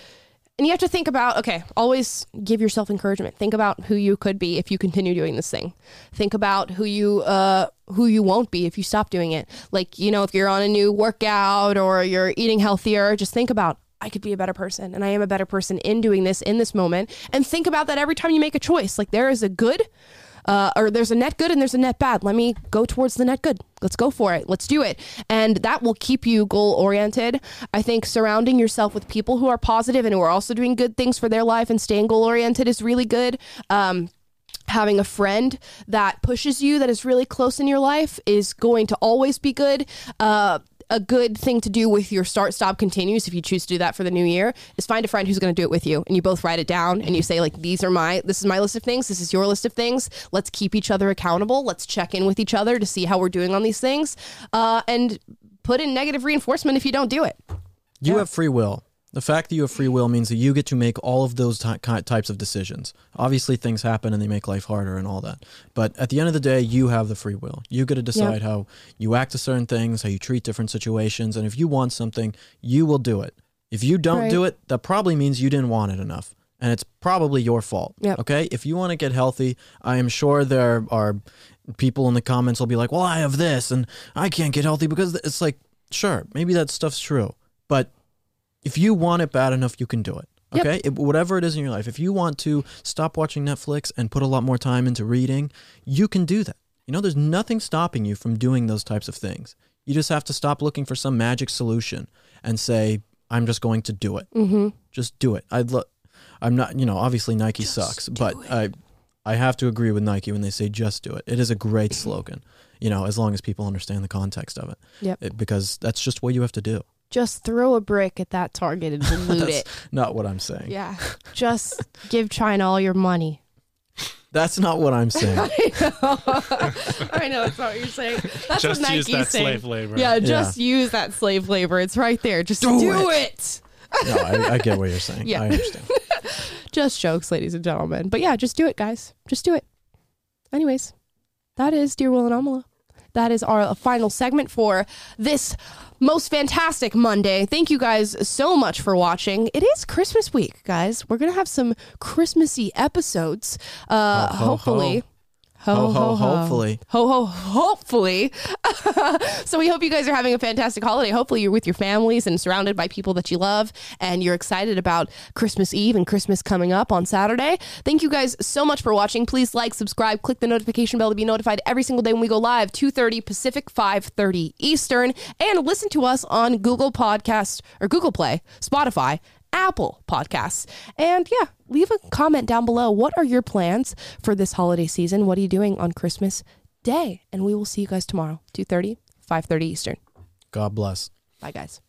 and you have to think about okay, always give yourself encouragement. Think about who you could be if you continue doing this thing. Think about who you uh who you won't be if you stop doing it. Like you know, if you're on a new workout or you're eating healthier, just think about. I could be a better person, and I am a better person in doing this in this moment. And think about that every time you make a choice. Like there is a good, uh, or there's a net good and there's a net bad. Let me go towards the net good. Let's go for it. Let's do it. And that will keep you goal oriented. I think surrounding yourself with people who are positive and who are also doing good things for their life and staying goal oriented is really good. Um, having a friend that pushes you that is really close in your life is going to always be good uh, a good thing to do with your start stop continues if you choose to do that for the new year is find a friend who's going to do it with you and you both write it down and you say like these are my this is my list of things this is your list of things let's keep each other accountable let's check in with each other to see how we're doing on these things uh, and put in negative reinforcement if you don't do it You Yeah. have free will. The fact that you have free will means that you get to make all of those ty- types of decisions. Obviously, things happen and they make life harder and all that. But at the end of the day, you have the free will. You get to decide how you act to certain things, how you treat different situations. And if you want something, you will do it. If you don't do it, that probably means you didn't want it enough. And it's probably your fault. Yep. Okay? If you want to get healthy, I am sure there are people in the comments will be like, well, I have this and I can't get healthy because it's like, sure, maybe that stuff's true. But if you want it bad enough, you can do it. Yep. Okay? It- whatever it is in your life. If you want to stop watching Netflix and put a lot more time into reading, you can do that. You know, there's nothing stopping you from doing those types of things. You just have to stop looking for some magic solution and say, I'm just going to do it. mm-hmm. Just do it. I'd look. I'm not, you know, obviously Nike sucks, but I I have to agree with Nike when they say just do it. It is a great slogan, you know, as long as people understand the context of it. Yep. It- because that's just what you have to do. Just throw a brick at that target and loot That's it not what I'm saying. yeah just give china all your money That's not what I'm saying. I know that's not what you're saying. That's Just what use Nike's that saying. slave labor. Yeah, just use that slave labor. It's right there. Just Do do, it. it. no, I, I get what you're saying. Yeah. I understand. Just jokes, ladies and gentlemen. But yeah, just do it, guys. Just do it. Anyways, that is Dear Will and Amala. That is our final segment for this most fantastic Monday. Thank you guys so much for watching. It is Christmas week, guys. We're gonna have some Christmassy episodes. Uh, Ho, ho, hopefully. ho. Ho, ho, hopefully. Ho, ho, hopefully. so we hope you guys are having a fantastic holiday. Hopefully you're with your families and surrounded by people that you love and you're excited about Christmas Eve and Christmas coming up on Saturday. Thank you guys so much for watching. Please like, subscribe, click the notification bell to be notified every single day when we go live, 2.30 Pacific, 5.30 Eastern. And listen to us on Google Podcast or Google Play, Spotify, Apple Podcasts. And yeah, leave a comment down below. What are your plans for this holiday season? What are you doing on Christmas Day? And we will see you guys tomorrow, 2:30, 5:30 Eastern. God bless. Bye guys.